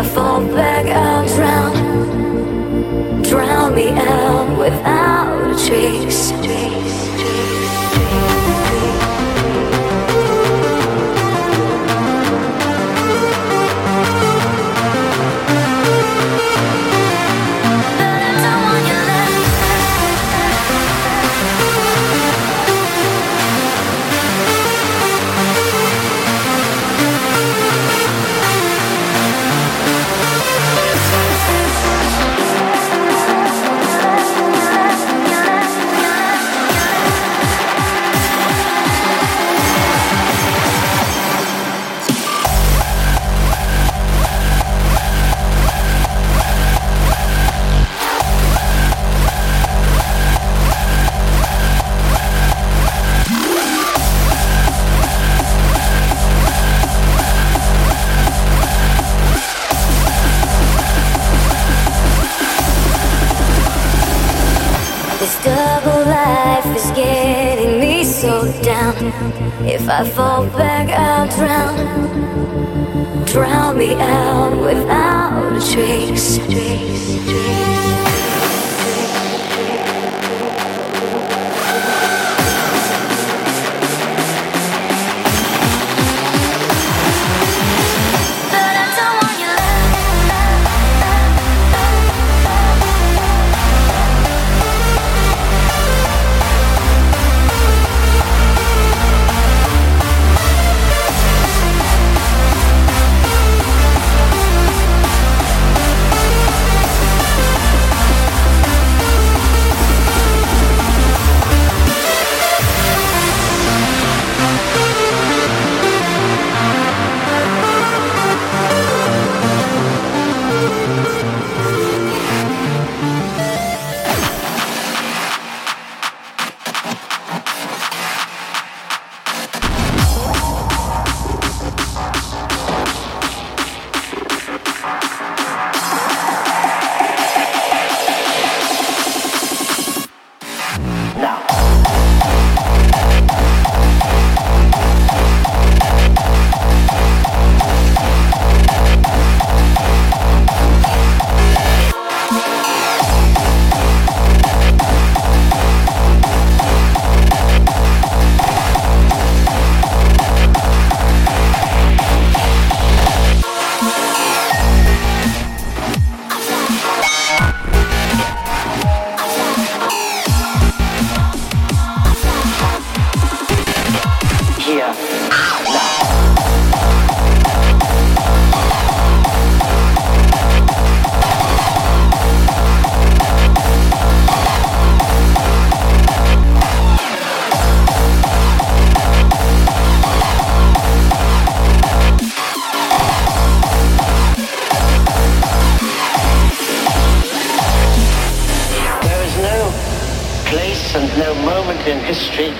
I fall If I fall back, I'll drown. Drown me out without a trace. In history